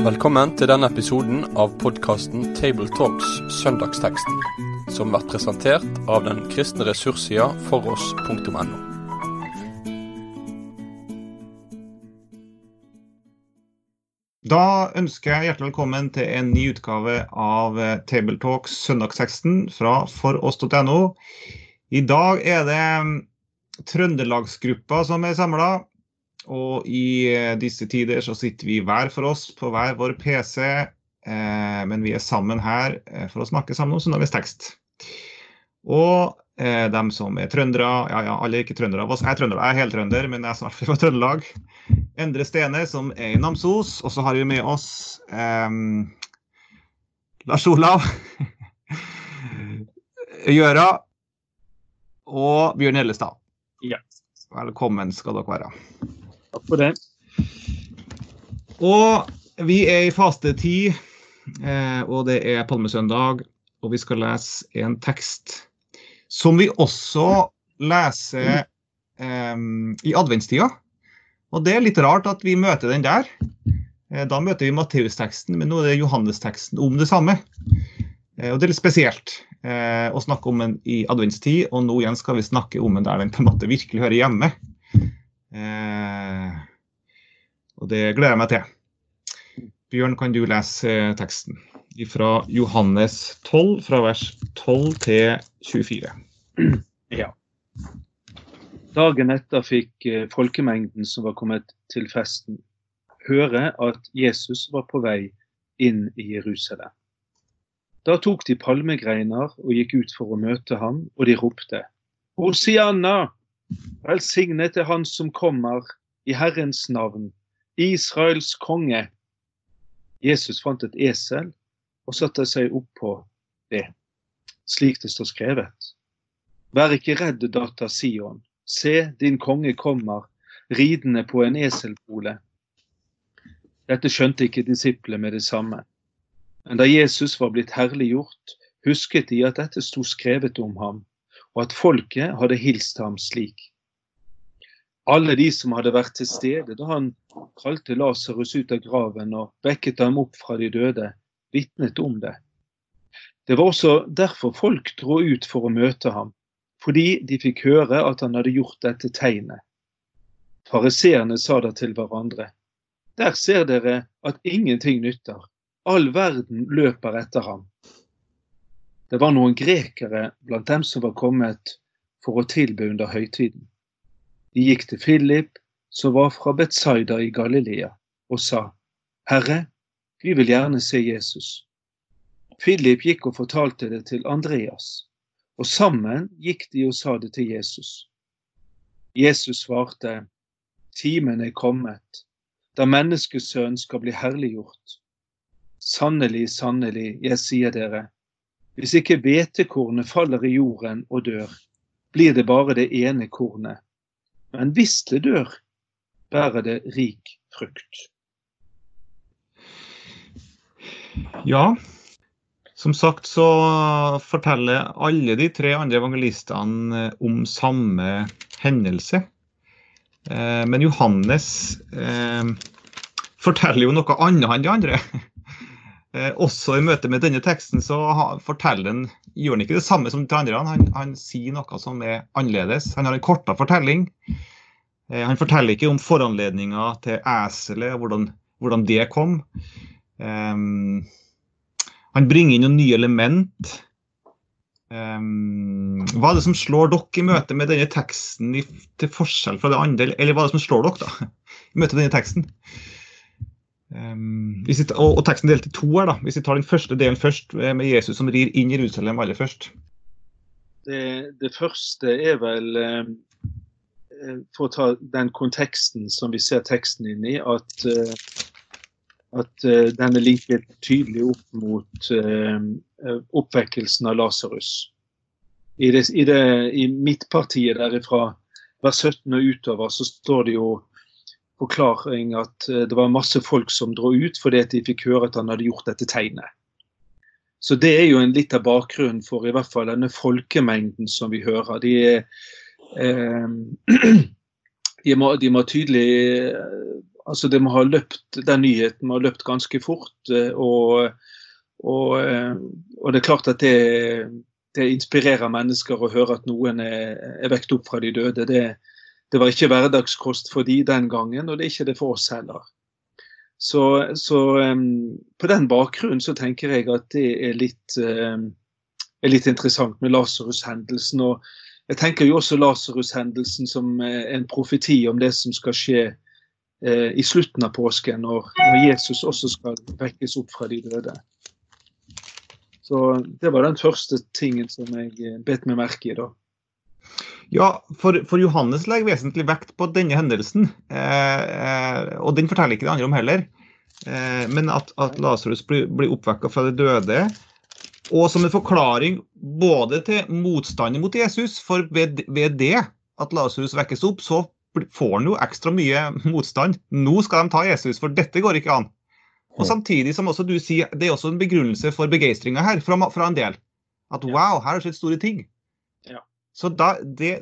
Velkommen til denne episoden av podkasten Tabletalks Søndagsteksten, som blir presentert av den kristne ressurssida foross.no. Da ønsker jeg hjertelig velkommen til en ny utgave av Tabletalks Søndagsteksten fra foross.no. I dag er det Trøndelagsgruppa som er samla. Og i eh, disse tider så sitter vi hver for oss på hver vår PC, eh, men vi er sammen her eh, for å snakke sammen om søndagens tekst. Og dem som er trøndere, ja ja, alle er ikke trøndere av oss. Jeg er trønder, jeg er heltrønder, men jeg er snart fra Trøndelag. Endre Stene, som er i Namsos. Og så har vi med oss eh, Lars Olav. Gjøra. Og Bjørn Hellestad. Velkommen skal dere være. Takk for det. Og vi er i fastetid, tid, og det er palmesøndag. Og vi skal lese en tekst som vi også leser um, i adventstida. Og det er litt rart at vi møter den der. Eh, da møter vi Matteusteksten, men nå er det Johannesteksten om det samme. Eh, og det er litt spesielt eh, å snakke om den i adventstid, og nå igjen skal vi snakke om den der den på en måte virkelig hører hjemme. Eh, og det gleder jeg meg til. Bjørn, kan du lese eh, teksten fra Johannes 12, fra vers 12 til 24? Ja. Dagen etter fikk eh, folkemengden som var kommet til festen, høre at Jesus var på vei inn i Jerusalem. Da tok de palmegreiner og gikk ut for å møte ham, og de ropte Hosianna! Velsignet er Han som kommer i Herrens navn, Israels konge. Jesus fant et esel og satte seg opp på det, slik det står skrevet. Vær ikke redd, datter Sion. Se, din konge kommer, ridende på en eselpole. Dette skjønte ikke disiplene med det samme. Men da Jesus var blitt herliggjort, husket de at dette sto skrevet om ham, og at folket hadde hilst ham slik. Alle de som hadde vært til stede da han kalte Lasarus ut av graven og vekket ham opp fra de døde, vitnet om det. Det var også derfor folk dro ut for å møte ham, fordi de fikk høre at han hadde gjort dette tegnet. Fariseerne sa da til hverandre, der ser dere at ingenting nytter, all verden løper etter ham. Det var noen grekere blant dem som var kommet for å tilbe under høytiden. De gikk til Philip, som var fra Betzaida i Galilea, og sa, Herre, vi vil gjerne se Jesus. Philip gikk og fortalte det til Andreas, og sammen gikk de og sa det til Jesus. Jesus svarte, Timen er kommet, da menneskesønnen skal bli herliggjort. Sannelig, sannelig, jeg sier dere, hvis ikke hvetekornet faller i jorden og dør, blir det bare det ene kornet. Men hvis det dør, bærer det rik frukt. Ja, som sagt så forteller alle de tre andre evangelistene om samme hendelse. Eh, men Johannes eh, forteller jo noe annet enn de andre. Eh, også i møte med denne teksten så forteller han, gjør han ikke det samme som de andre. Han, han sier noe som er annerledes. Han har en kortere fortelling. Eh, han forteller ikke om foranledninga til eselet, hvordan, hvordan det kom. Um, han bringer inn noen nye element. Um, hva er det som slår dere i møte med denne teksten i, til forskjell fra det andre, eller hva er det som slår dere da, i møte med denne teksten? Um, vi, og, og, teksten delt i to her. da. Hvis vi tar den første delen først, eh, med Jesus som rir inn i Jerusalem aller først. Det, det første er vel, eh, for å ta den konteksten som vi ser teksten inn i, at, eh, at eh, den er linket tydelig opp mot eh, oppvekkelsen av Lasarus. I, i, I midtpartiet derifra vers 17 og utover så står det jo forklaring at eh, det var masse folk som dro ut fordi de fikk høre at han hadde gjort dette tegnet. Så det er jo en litt av bakgrunnen for i hvert fall denne folkemengden som vi hører. De er, eh, de må, de må tydelig altså De må ha løpt den nyheten må ha løpt ganske fort. Og, og, og det er klart at det, det, inspirerer mennesker å høre at noen er, er vekt opp fra de døde. Det, det var ikke hverdagskost for de den gangen, og det er ikke det for oss heller. Så, så um, på den bakgrunnen så tenker jeg at det er litt, um, er litt interessant med Lasarus-hendelsen. og jeg tenker jo også Lasarus-hendelsen som eh, en profeti om det som skal skje uh, i slutten av påsken, når, når, Jesus også skal vekkes opp fra de døde. Så Det var den første tingen som jeg eh, bet meg merke i. da. Ja, for, for, Johannes legger vesentlig vekt på denne hendelsen. Eh, eh og den forteller ikke det andre om heller. Eh, men at, at Lasarus blir, blir oppvekka fra de døde, og som en forklaring både til motstanden mot Jesus, for ved, ved det at Lasarus vekkes opp, så får han jo ekstra mye motstand. Nå skal de ta Jesus, for dette går ikke an. Og Samtidig som også du sier, det er også en begrunnelse for begeistringa her fra, fra, en del. At wow, her har skjedd store ting. Så da, det,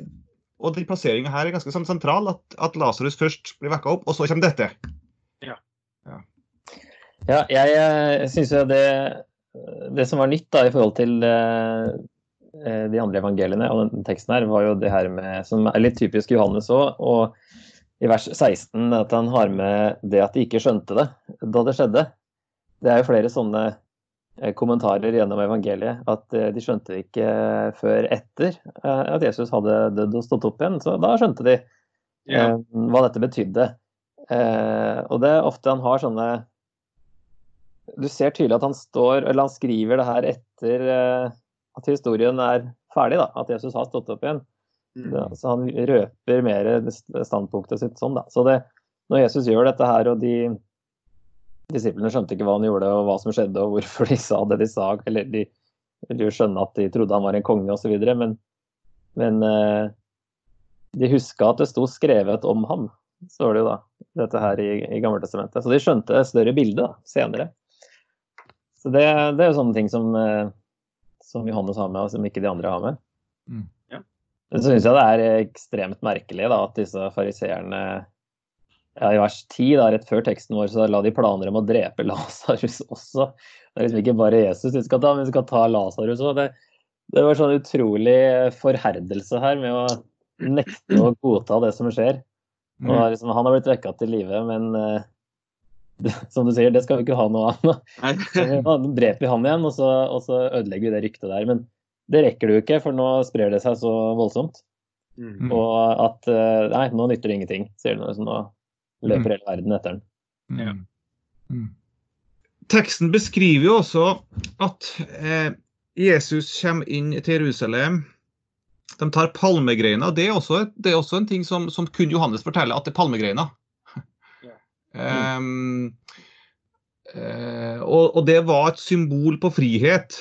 Og den plasseringa her er ganske sånn sentral, at, at Lasarus først blir vekka opp, og så kommer dette. Ja. Ja, ja jeg, jeg syns jo det det som var nytt da, i forhold til uh, de andre evangeliene og den teksten her, var jo det her med, som er litt typisk Johannes òg, og i vers 16 at han har med det at de ikke skjønte det da det skjedde. Det er jo flere sånne kommentarer gjennom evangeliet, at uh, de skjønte det ikke før etter at Jesus hadde dødd og stått opp igjen. Så da skjønte de ja. hva dette betydde. og det er ofte han har sånne du ser tydelig at han står, eller han skriver det her etter at historien er ferdig, da, at Jesus har stått opp igjen. Mm. Så han røper mer standpunktet sitt sånn. Da. Så det, når Jesus gjør dette her, og de disiplene skjønte ikke hva han gjorde, og hva som skjedde, og hvorfor de sa det de sa, eller de ville jo skjønne at de trodde han var en konge osv., men, men uh, de huska at det sto skrevet om ham, står det jo da, dette her i, i Gammeltestamentet. Så de skjønte et større bilde da, senere. Så det, det er jo sånne ting som, eh, som Johannes har med, og som ikke de andre har med. Mm. Ja. Men så syns jeg det er ekstremt merkelig da, at disse fariseerne ja, I vers 10, da, rett før teksten vår, så la de planer om å drepe Lasarus også. Det er liksom ikke bare Jesus vi skal ta, men vi skal ta Lasarus òg. Det, det, var sånn utrolig forherdelse her med å nekte å godta det som skjer. Og mm. liksom, han har blitt vekka til live, men uh, som du sier, det skal vi ikke ha noe av. Nå dreper vi han igjen, og så, og så, ødelegger vi det ryktet der. Men det rekker du ikke, for nå sprer det seg så voldsomt. Mm. Og at uh, Nei, nå nytter det ingenting, sier du. Nå løper mm. hele verden etter den. Mm. Ja. Mm. Teksten beskriver jo også at eh, Jesus kommer inn til Jerusalem. De tar palmegreiner. Det er også, det er også en ting som, som kun Johannes forteller, at det er palmegreiner. Um, uh, og, og, det var et symbol på frihet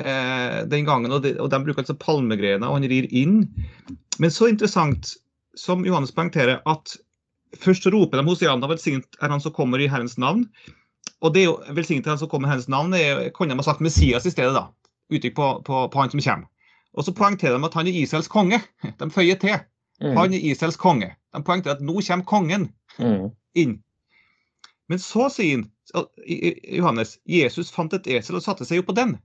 uh, den gangen. Og, de, og de bruker altså palmegreina og han rir inn. Men så interessant, som Johannes poengterer, at først roper de Hosianna, velsignet er han som kommer i Herrens navn. Og det er jo velsignet er han som kommer i Herrens navn, det kunne de ha sagt Messias i stedet, da. Uttrykk på, på, på, han som kommer. Og så poengterer de at han er Israels konge. De føyer til. Mm. Han er Israels konge. De poengterer at nå kommer kongen. Mm inn. Men så sier han, Johannes Jesus fant et esel og satte seg jo på den.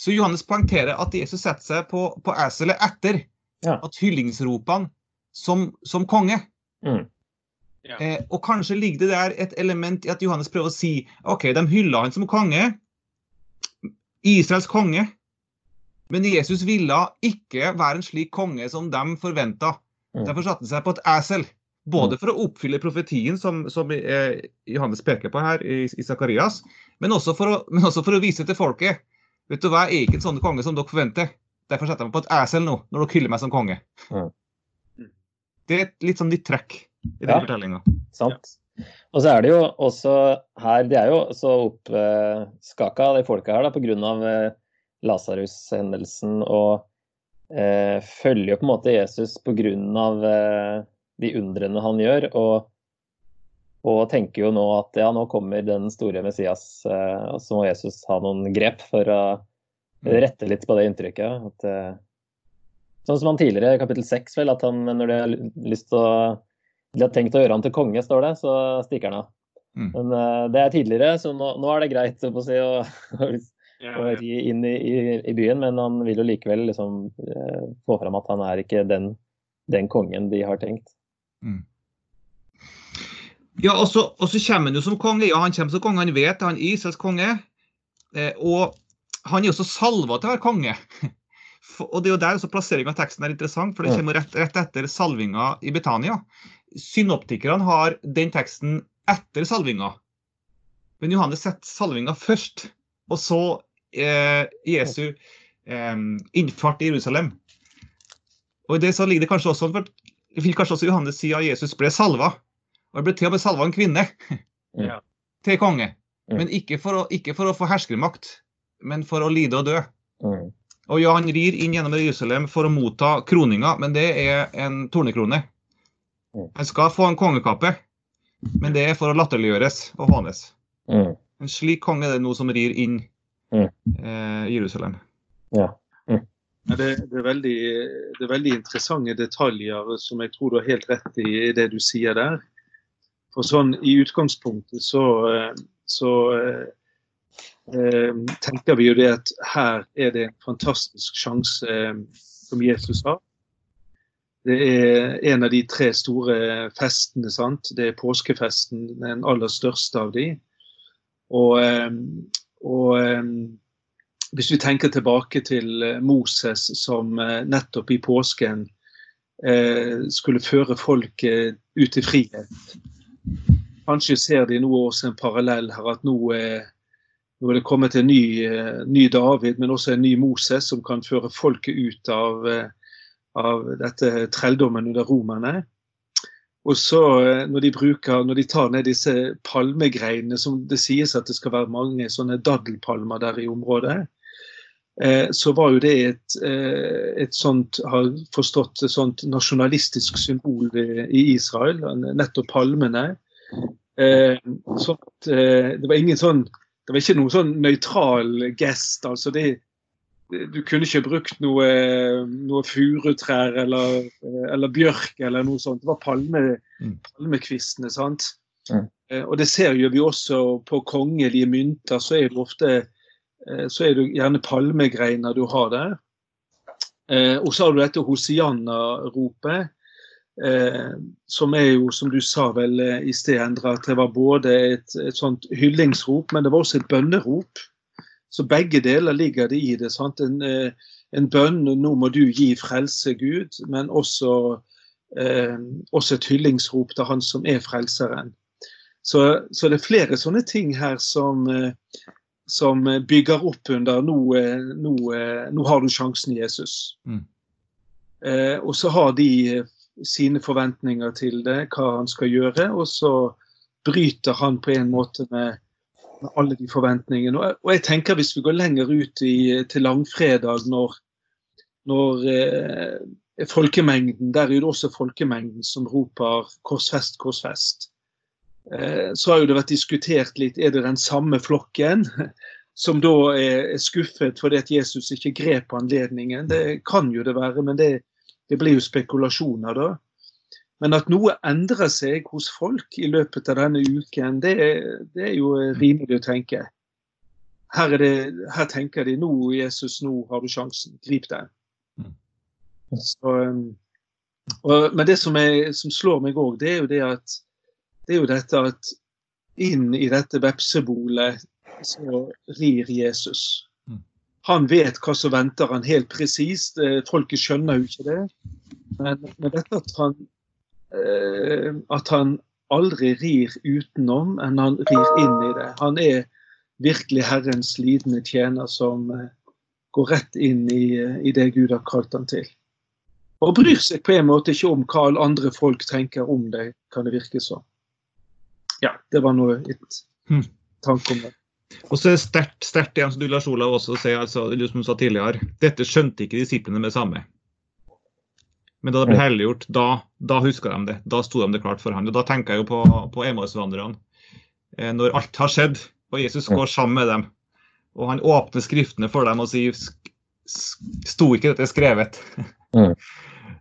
Så Johannes poengterer at Jesus setter seg på, på eselet etter ja. at hyllingsropene som, som konge. Mm. Ja. Eh, og kanskje ligger det der et element i at Johannes prøver å si OK, de hylla han som konge. Israels konge. Men Jesus ville ikke være en slik konge som de forventa. Mm. Derfor satte han seg på et esel. Både for å oppfylle profetien som, som eh, Johannes peker på her i, i Zakarias, men, men, også for å vise til folket vet du hva, jeg er ikke en sånn konge som dere forventer. Derfor setter jeg meg på et esel nå, når dere hyller meg som konge. Mm. Det er et litt sånn nytt trekk i den ja, fortellinga. Sant. Og så er det jo også her De er jo så oppskaka, de folka her, da, pga. Eh, Lasarus-hendelsen. Og eh, følger jo på en måte Jesus pga. Eh, de undrene han gjør. Og, og, tenker jo nå at ja, nå kommer den store Messias, eh, og så må Jesus ha noen grep for å mm. rette litt på det inntrykket. At, eh, Sånn som han tidligere, kapittel seks, vel, at han når de har å de har tenkt å gjøre han til konge, står det, så stikker han av. Mm. Men uh, det er tidligere, så nå, nå er det greit å, si, å, å ri inn i, i, i, byen. Men han vil jo likevel liksom, uh, få fram at han er ikke den, den kongen de har tenkt. Mm. Ja, og så, og så, kommer han jo som konge. Ja, han kommer som konge, han vet han er Israels konge. Eh, og han er også salva til å være konge. Og det er jo der også plasseringa av teksten er interessant, for det kommer rett, rett etter salvinga i Betania. Synoptikerne har den teksten etter salvinga. Men Johannes setter salvinga først, og så eh, Jesu eh, innfart i Jerusalem. Og i det så ligger det kanskje også, for, vil kanskje også Johannes si at Jesus ble salva. Og det ble til og med salva en kvinne ja. til konge. Men ikke for, å, ikke for å få herskermakt, men for å lide og dø. Mm. Og ja, han rir inn gjennom Jerusalem for å motta kroninga, men det er en tornekrone. Han skal få en kongekappe, men det er for å latterliggjøres og hånes. Mm. En slik konge er det nå som rir inn mm. eh, Jerusalem. Ja. Mm. Det, det, er veldig, det, er veldig, interessante detaljer som jeg tror du har helt rett i, i det du sier der. For sånn i utgangspunktet så, eh, så eh, tenker vi jo det at her er det en fantastisk sjanse eh, som Jesus har. Det er en av de tre store festene. sant? Det er påskefesten, den aller største av de. Og, eh, og eh, hvis vi tenker tilbake til eh, Moses som eh, nettopp i påsken skulle føre folket ut i frihet. Kanskje ser de nå også en parallell her, at nå nå er det kommet en ny, eh, ny, David, men også en ny Moses, som kan føre folket ut av, eh, av dette trelldommen under romerne. Og så eh, når de, bruker, når de tar ned disse palmegreinene, som det sies at det skal være mange sånne daddelpalmer der i området, så var jo det et, et sånt, har forstått, et sånt nasjonalistisk symbol i Israel, nettopp palmene. Så det var ingen sånn det var ikke noen sånn nøytral gest. altså det, Du kunne ikke brukt noe, noe furutrær eller, eller, bjørk eller noe sånt. Det var palme, mm. palmekvistene. sant? Mm. Og det ser jo vi også på kongelige mynter. Så er det ofte eh, så er det gjerne palmegreiner du har der. Eh, og så har du dette Hosianna-ropet. Eh, som er jo, som du sa vel eh, i sted, Endre, at det var både et, et sånt hyllingsrop, men det var også et bønnerop. Så begge deler ligger det i det. sant? En, eh, en bønn 'nå må du gi frelse, Gud', men også, eh, også et hyllingsrop til Han som er frelseren. Så, så, det er flere sånne ting her som, eh, som bygger opp under nå, nå, nå har du sjansen, Jesus. Mm. Eh, og så har de sine forventninger til det, hva han skal gjøre. Og så bryter han på en måte med, alle de forventningene. Og, og, jeg tenker hvis vi går lenger ut i, til langfredag, når, når eh, folkemengden Der er det også folkemengden som roper 'korsfest, korsfest'. Eh, så har jo det vært diskutert litt er det den samme flokken som da er skuffet fordi at Jesus ikke grep anledningen. Det kan jo det være, men det, det blir jo spekulasjoner, da. Men at noe endrer seg hos folk i løpet av denne uken, det, det er jo rimelig å tenke. Her, det, her, tenker de nå, Jesus, nå har du sjansen. Grip den. Mm. Så, um, og, men det som, er, som slår meg òg, det er jo det at det er jo dette at inn i dette vepsebolet så rir Jesus. Han vet hva som venter han helt presist. Eh, folket skjønner jo ikke det. Men, men dette at han, eh, at han aldri rir utenom, enn han rir inn i det. Han er virkelig Herrens lidende tjener som eh, går rett inn i, i, det Gud har kalt han til. Og bryr seg på en måte ikke om hva alle andre folk tenker om det, kan det virke som. Ja, det var noe et hm. tanke om det. Og så er det sterkt, sterkt igjen, som du Lars Olav også sier, altså, som du sa tidligere, dette skjønte ikke disiplene med samme. Men da det ble helliggjort, da, da huska de det. Da sto de det klart for ham. Og Da tenker jeg jo på, på Emaus-vandrerne. når alt har skjedd, og Jesus går sammen med dem, og han åpner skriftene for dem og sier Sto ikke dette skrevet? Mm.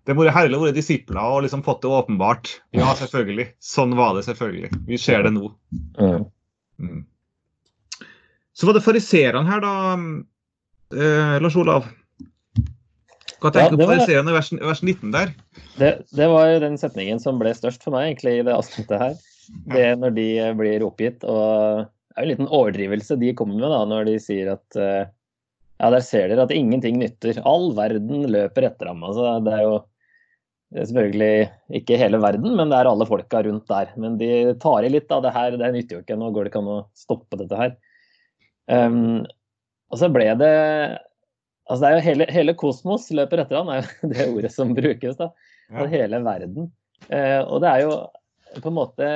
Det må være herlig å være disipler og liksom fått det åpenbart. Ja, selvfølgelig. Sånn var det selvfølgelig. Vi ser det nå. Mm. Så var det fariserene her, da, eh, Lars Olav. Hva tenker du ja, på fariseerne i vers, vers 19 der? Det, det var den setningen som ble størst for meg egentlig i det avsnittet her. Det når de eh, blir oppgitt. Og det er jo en liten overdrivelse de kommer med da, når de sier at eh, ja, der ser dere at ingenting nytter. All verden løper etter ham. Altså, det er jo det er selvfølgelig ikke hele verden, men det er alle folka rundt der. Men de tar i litt av det her. Det nytter jo ikke. Nå går det ikke an å stoppe dette her. Um, og så ble det Altså det er jo hele, hele kosmos løper etter han, er jo det ordet som brukes. da. Ja. Hele verden. Uh, og det er jo på en måte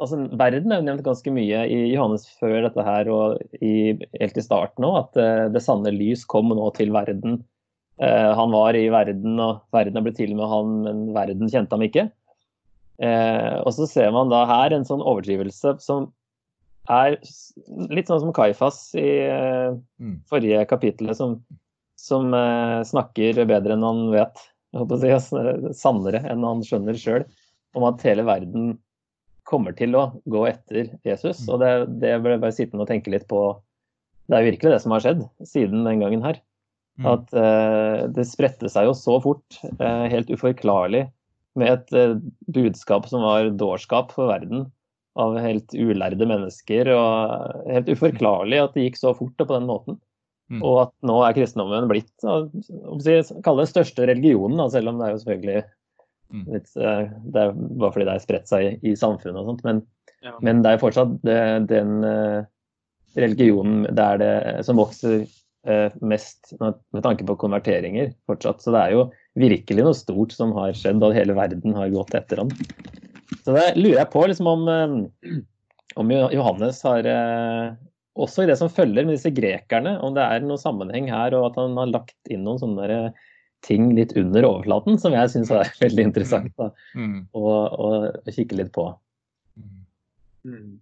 altså Verden er jo nevnt ganske mye i Johannes før dette her og i, helt i starten òg, at uh, det sanne lys kom nå til verden. Uh, han var i verden, og verden er blitt til med han, men verden kjente ham ikke. Og så ser man da her en sånn overdrivelse som er litt sånn som Kaifas i eh, Mm. forrige kapittelet, som, som uh, snakker bedre enn han vet. Si, altså, sannere enn han skjønner sjøl, om at hele verden kommer til å gå etter Jesus. Og det, det ble bare sittende og tenke litt på. Det er virkelig det som har skjedd siden den gangen her. Mm. At uh, det spredte seg jo så fort, uh, helt uforklarlig, med et eh, budskap som var dårskap for verden. Av helt ulærde mennesker. Og helt uforklarlig at det gikk så fort og på den måten. Mm. Og at nå er kristendommen blitt kalle det største religionen, da, selv om det er jo selvfølgelig Mm. litt, eh, Det er bare fordi det er spredt seg i, i samfunnet og sånt. Men, Ja. men det er fortsatt det, den eh, religionen der det, som vokser eh, mest med, med tanke på konverteringer fortsatt. Så det er jo virkelig noe stort som har skjedd, og hele verden har gått etter ham. Så det lurer jeg på liksom om, eh, om Johannes har eh, også i det som følger med disse grekerne, om det er noen sammenheng her, og at han har lagt inn noen sånne der, eh, ting litt under overflaten, som jeg syns er veldig interessant da, Mm. å, å kikke litt på. Mm.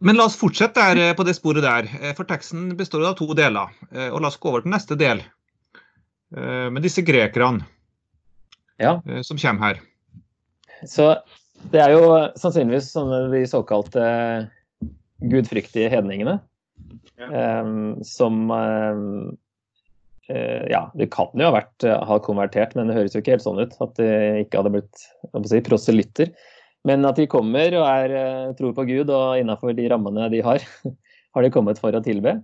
Men la oss fortsette der, på det sporet der. For teksten består av to deler. Og la oss gå over til neste del. Med disse grekerne Ja. som kommer her. Så det er jo sannsynligvis sånne de såkalte gudfryktige hedningene. em, som um, uh, Ja, det kan jo ha vært eh, ha konvertert, men det høres jo ikke helt sånn ut. At de ikke hadde blitt si, proselytter. Men at de kommer og er, eh, tror på Gud, og innafor de rammene de har, har de kommet for å tilbe.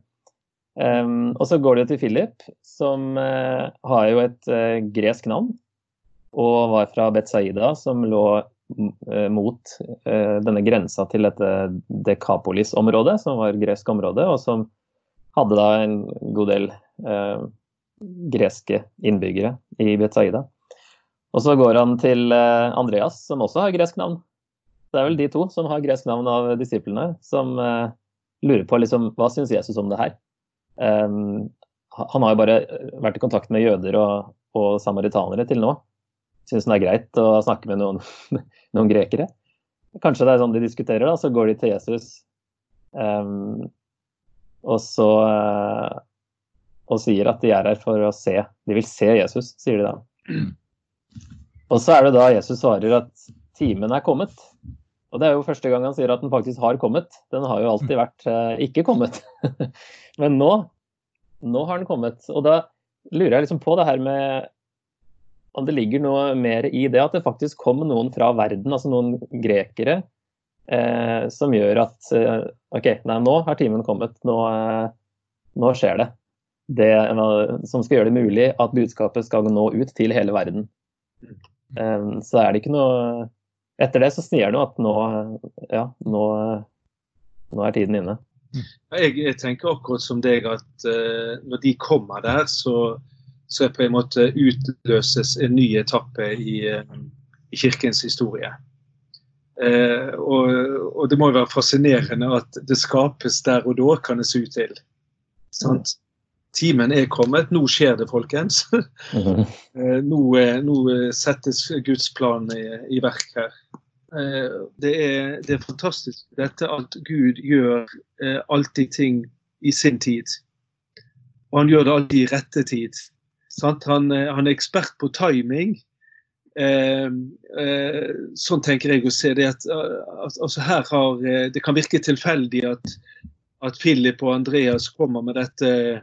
Um, og så går det til Philip, som uh, har jo et uh, gresk navn. Og var fra Betzaida, som lå eh, mot eh, denne grensa til dette Dekapolis-området, som var gresk område, og som hadde da en god del eh, greske innbyggere i Betsaida. Og så går han til eh, Andreas, som også har gresk navn. Det er vel de to som har gresk navn av disiplene, som eh, lurer på liksom, hva syns Jesus om det her. Han har jo bare vært i kontakt med jøder og, og samaritanere til nå. Syns det er greit å snakke med noen, noen grekere. Kanskje det er sånn de diskuterer, da. Så går de til Jesus. Um, og så uh, Og sier at de er her for å se. De vil se Jesus, sier de da. Og så er det da Jesus svarer at timen er kommet. Og det er jo første gang han sier at den faktisk har kommet. Den har jo alltid vært uh, ikke kommet. Men nå, nå har den kommet. Og da lurer jeg liksom på det her med om det ligger noe mer i det at det faktisk kom noen fra verden, altså noen grekere, eh, som gjør at eh, OK, nei, nå har timen kommet. Nå, eh, nå skjer det. Det som skal gjøre det mulig at budskapet skal nå ut til hele verden. Eh, så er det ikke noe Etter det så sier det at nå, ja, nå, nå er tiden inne. Jeg, jeg tenker akkurat som deg at eh, når de kommer der, så, så på en måte utløses en ny etappe i, eh, i kirkens historie. Eh, og, og det må jo være fascinerende at det skapes der og da, kan det se ut til. Sant? Timen er kommet, nå skjer det, folkens. Mhm. Eh, nå, eh, nå settes Guds plan i, i verk her. Eh, Det er, det er fantastisk dette at Gud gjør eh, alltid ting i sin tid. Og han gjør det alltid i rette tid. Han, eh, han er ekspert på timing. Eh, eh, sånn tenker jeg å se det at altså her har, Det kan virke tilfeldig at, at Philip og Andreas kommer med dette,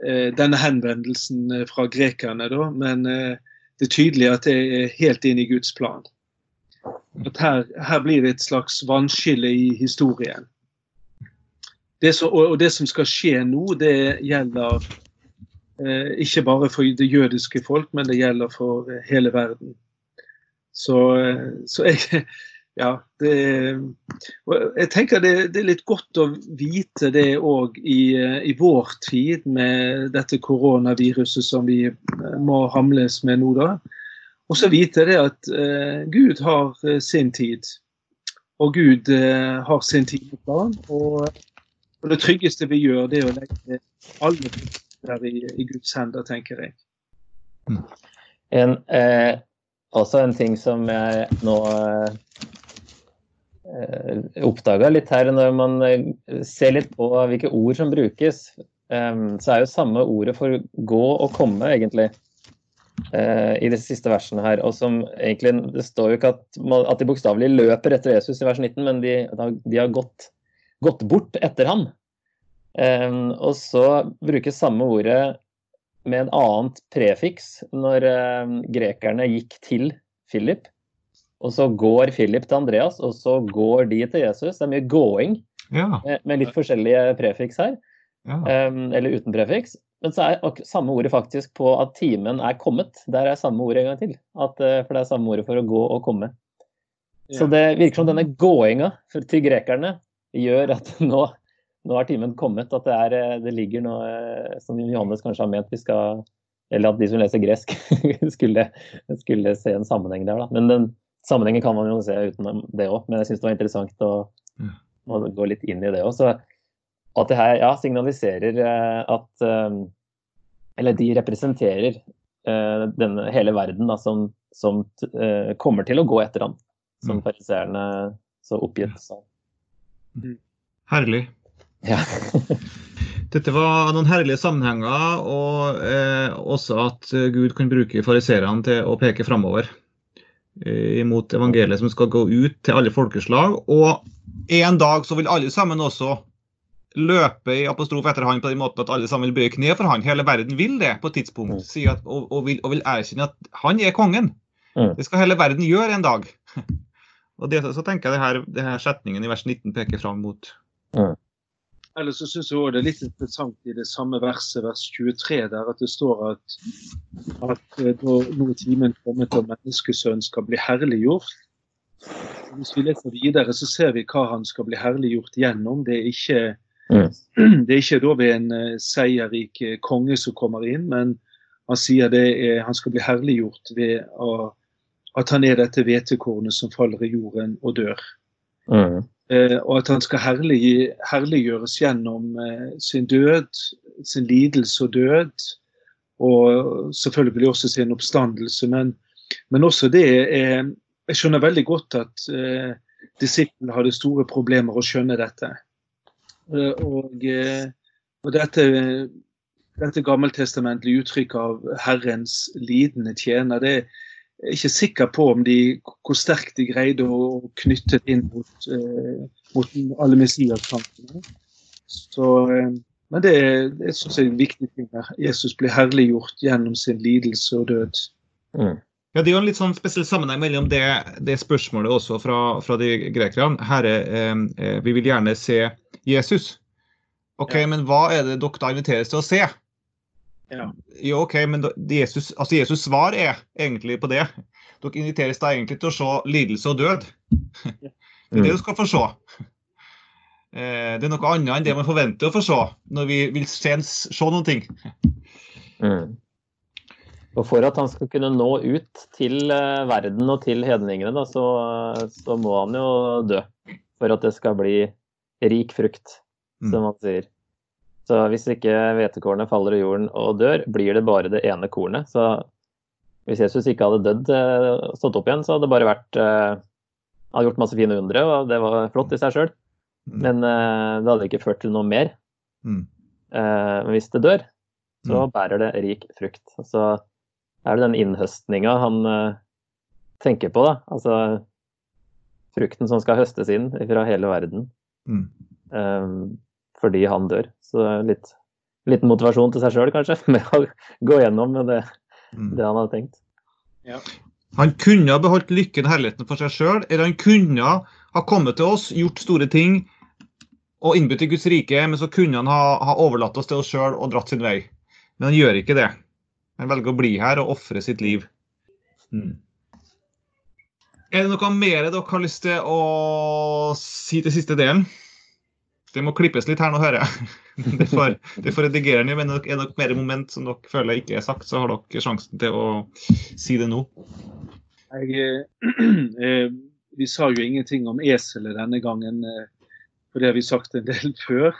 denne henvendelsen fra grekerne, da, men det er tydelig at det er helt inn i Guds plan. At her, her blir det et slags vannskille i historien. Det så, og det som skal skje nå, det gjelder Eh, ikke bare for det jødiske folk, men det gjelder for eh, hele verden. Så, eh, så jeg Ja, det Jeg tenker det, det, er litt godt å vite det òg i, i, vår tid med dette koronaviruset som vi må hamles med nå, da. Og så vite det at uh, Gud har sin tid. Og Gud uh, har sin tid på plan. Og, og, det tryggeste vi gjør, det er å legge alle der i, i Guds hender, tenker jeg. Mm. En, eh, også en ting som jeg nå eh, oppdaga litt her, når man eh, ser litt på hvilke ord som brukes, eh, så er jo samme ordet for gå og komme, egentlig. Eh, I de siste versene her. Og som egentlig, Det står jo ikke at, at de bokstavelig løper etter Jesus i vers 19, men de, de har gått, gått bort etter ham. Og så brukes samme ordet med en annet prefiks når grekerne gikk til Philip. Og så går Philip til Andreas, og så går de til Jesus. Det er mye gåing ja. med, med, litt forskjellige prefiks her. Ja. Eller uten prefiks. Men så er samme ordet faktisk på at timen er kommet. Der er samme ordet en gang til. At, uh, for det er samme ordet for å gå og komme. Ja. Så det virker som denne gåinga til grekerne gjør at nå nå har timen kommet. At det, er, eh, det ligger noe eh, som Johannes kanskje har ment vi skal Eller at de som leser gresk, skulle, skulle se en sammenheng der. Da. Men den sammenhengen kan man jo se utenom det òg. Men jeg syns det var interessant å, å, gå litt inn i det òg. Så at det her ja, signaliserer eh, at Eller de representerer denne hele verden da, som, som kommer til å gå etter ham. Som mm. fariseerne så oppgitt sa. Herlig. Ja. Dette var noen herlige sammenhenger, og eh, også at Gud kan bruke fariserene til å peke framover eh, imot evangeliet som skal gå ut til alle folkeslag. Og en dag så vil alle sammen også løpe i apostrof etter han på den måten at alle sammen vil bøye kne for han. Hele verden vil det på et tidspunkt, mm. at, og, og, vil, og, vil, erkjenne at han er kongen. Mm. Det skal hele verden gjøre en dag. Og det, så tenker jeg det her, det her setningen i vers 19 peker fram mot. Mm. Eller så syns jeg også det er litt interessant i det samme verset, vers 23, der at det står at, at eh, nå er timen kommet og menneskesønnen skal bli herliggjort. Hvis vi leser videre, så ser vi hva han skal bli herliggjort gjennom. Det er ikke, mm. det er ikke da ved en uh, seierrik uh, konge som kommer inn, men han sier det er, han skal bli herliggjort ved at han er dette hvetekornet som faller i jorden og dør. Mm. Eh, og at han skal herlig, herliggjøres gjennom eh, sin død, sin lidelse og død. Og selvfølgelig også sin oppstandelse. Men, men også det er Jeg skjønner veldig godt at eh, disiplene hadde store problemer å skjønne dette. Eh, og, og dette, dette gammeltestamentlige uttrykket av Herrens lidende tjener, det, er ikke sikker på om de, hvor sterkt de greide å knytte det inn mot, eh, mot alle Messias-tankene. Eh, men det, det synes jeg er en viktig ting her. Jesus blir herliggjort gjennom sin lidelse og død. Mm. Ja, Det er jo en litt sånn spesiell sammenheng mellom det, det spørsmålet også fra, fra de grekerne. Herre, eh, eh, vi vil gjerne se Jesus. OK, ja. men hva er det dere da inviteres til å se? Ja. Jo, OK, men Jesus, altså Jesus svar er egentlig på det. Dere inviteres da egentlig til å se lidelse og død. Det er det du skal få se. Eh, det er noe annet enn det man forventer å få se når vi vil se, se noen ting. Mm. Og For at han skal kunne nå ut til eh, verden og til hedningene, da, så, så, må han jo dø. For at det skal bli rik frukt, som mm. han sier. Så hvis ikke hvetekornet faller i jorden og dør, blir det bare det ene kornet. Så hvis Jesus ikke hadde dødd, og stått opp igjen, så hadde det bare vært uh, Hadde gjort masse fine undre, og det var flott i seg sjøl. Mm. Men uh, det hadde ikke ført til noe mer. Mm. Men hvis det dør, så Mm. bærer det rik frukt. Så er det den innhøstninga han eh, tenker på, da. Altså frukten som skal høstes inn fra hele verden Mm. eh, fordi han dør. Så litt liten motivasjon til seg sjøl, kanskje, med å gå gjennom det, Mm. det han hadde tenkt. Han kunne ha beholdt lykken og herligheten for seg sjøl, eller han kunne ha kommet til oss, gjort store ting og innbudt til Guds rike, men så kunne han ha, ha overlatt oss til oss sjøl og dratt sin vei. Men han gjør ikke det. Han velger å bli her og ofre sitt liv. Mm. Er det noe mer dere har lyst til å si til siste delen? Det må klippes litt her nå, hører jeg. Det får, det får redigere, men er det mer moment som dere føler ikke er sagt, så har dere sjansen til å si det nå. Jeg, eh, vi sa jo ingenting om eselet denne gangen, eh, for det har vi sagt en del før.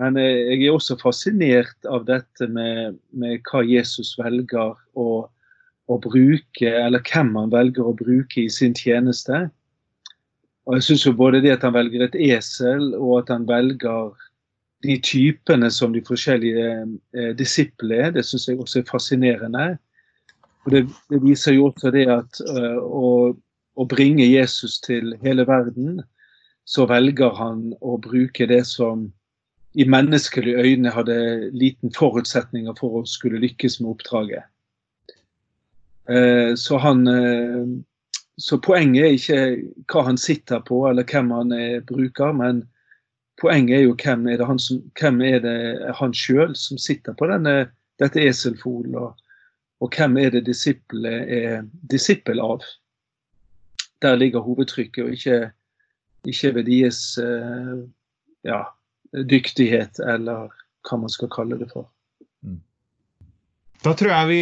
Men eh, jeg er også fascinert av dette med, med hva Jesus velger å, å bruke, eller hvem han velger å bruke i sin tjeneste. Og jeg synes jo både det at han velger et esel, og at han velger de typene som de forskjellige eh, disipler er, det syns jeg også er fascinerende. Og det, det viser jo også det at uh, å, å bringe Jesus til hele verden, så velger han å bruke det som i menneskelige øyne hadde liten forutsetninger for å skulle lykkes med oppdraget. Uh, så han eh, Så poenget er ikke hva han sitter på eller hvem han eh, bruker, men poenget er jo hvem er det han, som, er det han sjøl som sitter på denne, dette eselfolen, og, og hvem er det disiplet er disippel av. Der ligger hovedtrykket, og ikke, ikke ved deres eh, ja, dyktighet, eller hva man skal kalle det for. Da tror jeg vi,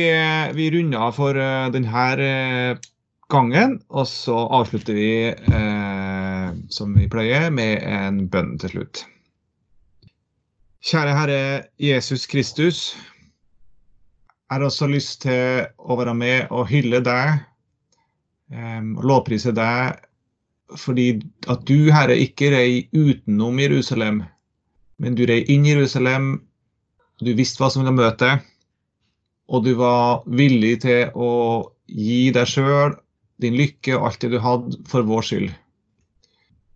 vi runder av for eh, denne eh, gangen, og så avslutter vi eh, som vi pleier, med en bønn til slutt. Kjære Herre Jesus Kristus. Jeg har også lyst til å være med og hylle deg eh, og lovprise deg fordi at du, Herre, ikke rei utenom Jerusalem, men du rei inn i Jerusalem. Du visste hva som ville møte deg, og du var villig til å gi deg sjøl, din lykke og alt det du hadde, for vår skyld.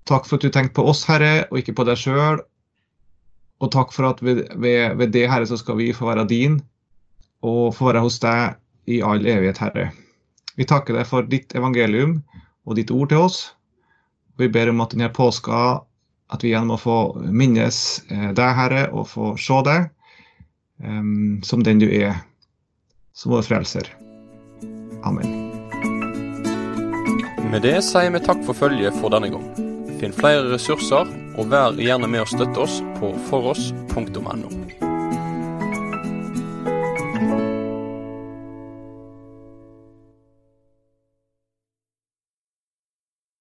Takk for at du tenkte på oss, Herre, og ikke på deg sjøl. Og takk for at ved, ved, ved det, Herre, så skal vi få være din, og få være hos deg i all evighet, Herre. Vi takker deg for ditt evangelium og ditt ord til oss. Vi ber om at denne påska at vi igjen må få minnes eh, deg, Herre, og få se deg um, som den du er, som vår frelser. Amen. Med det sier vi takk for følget for denne gang. Finn flere ressurser, og vær gjerne med å støtte oss på foross.no.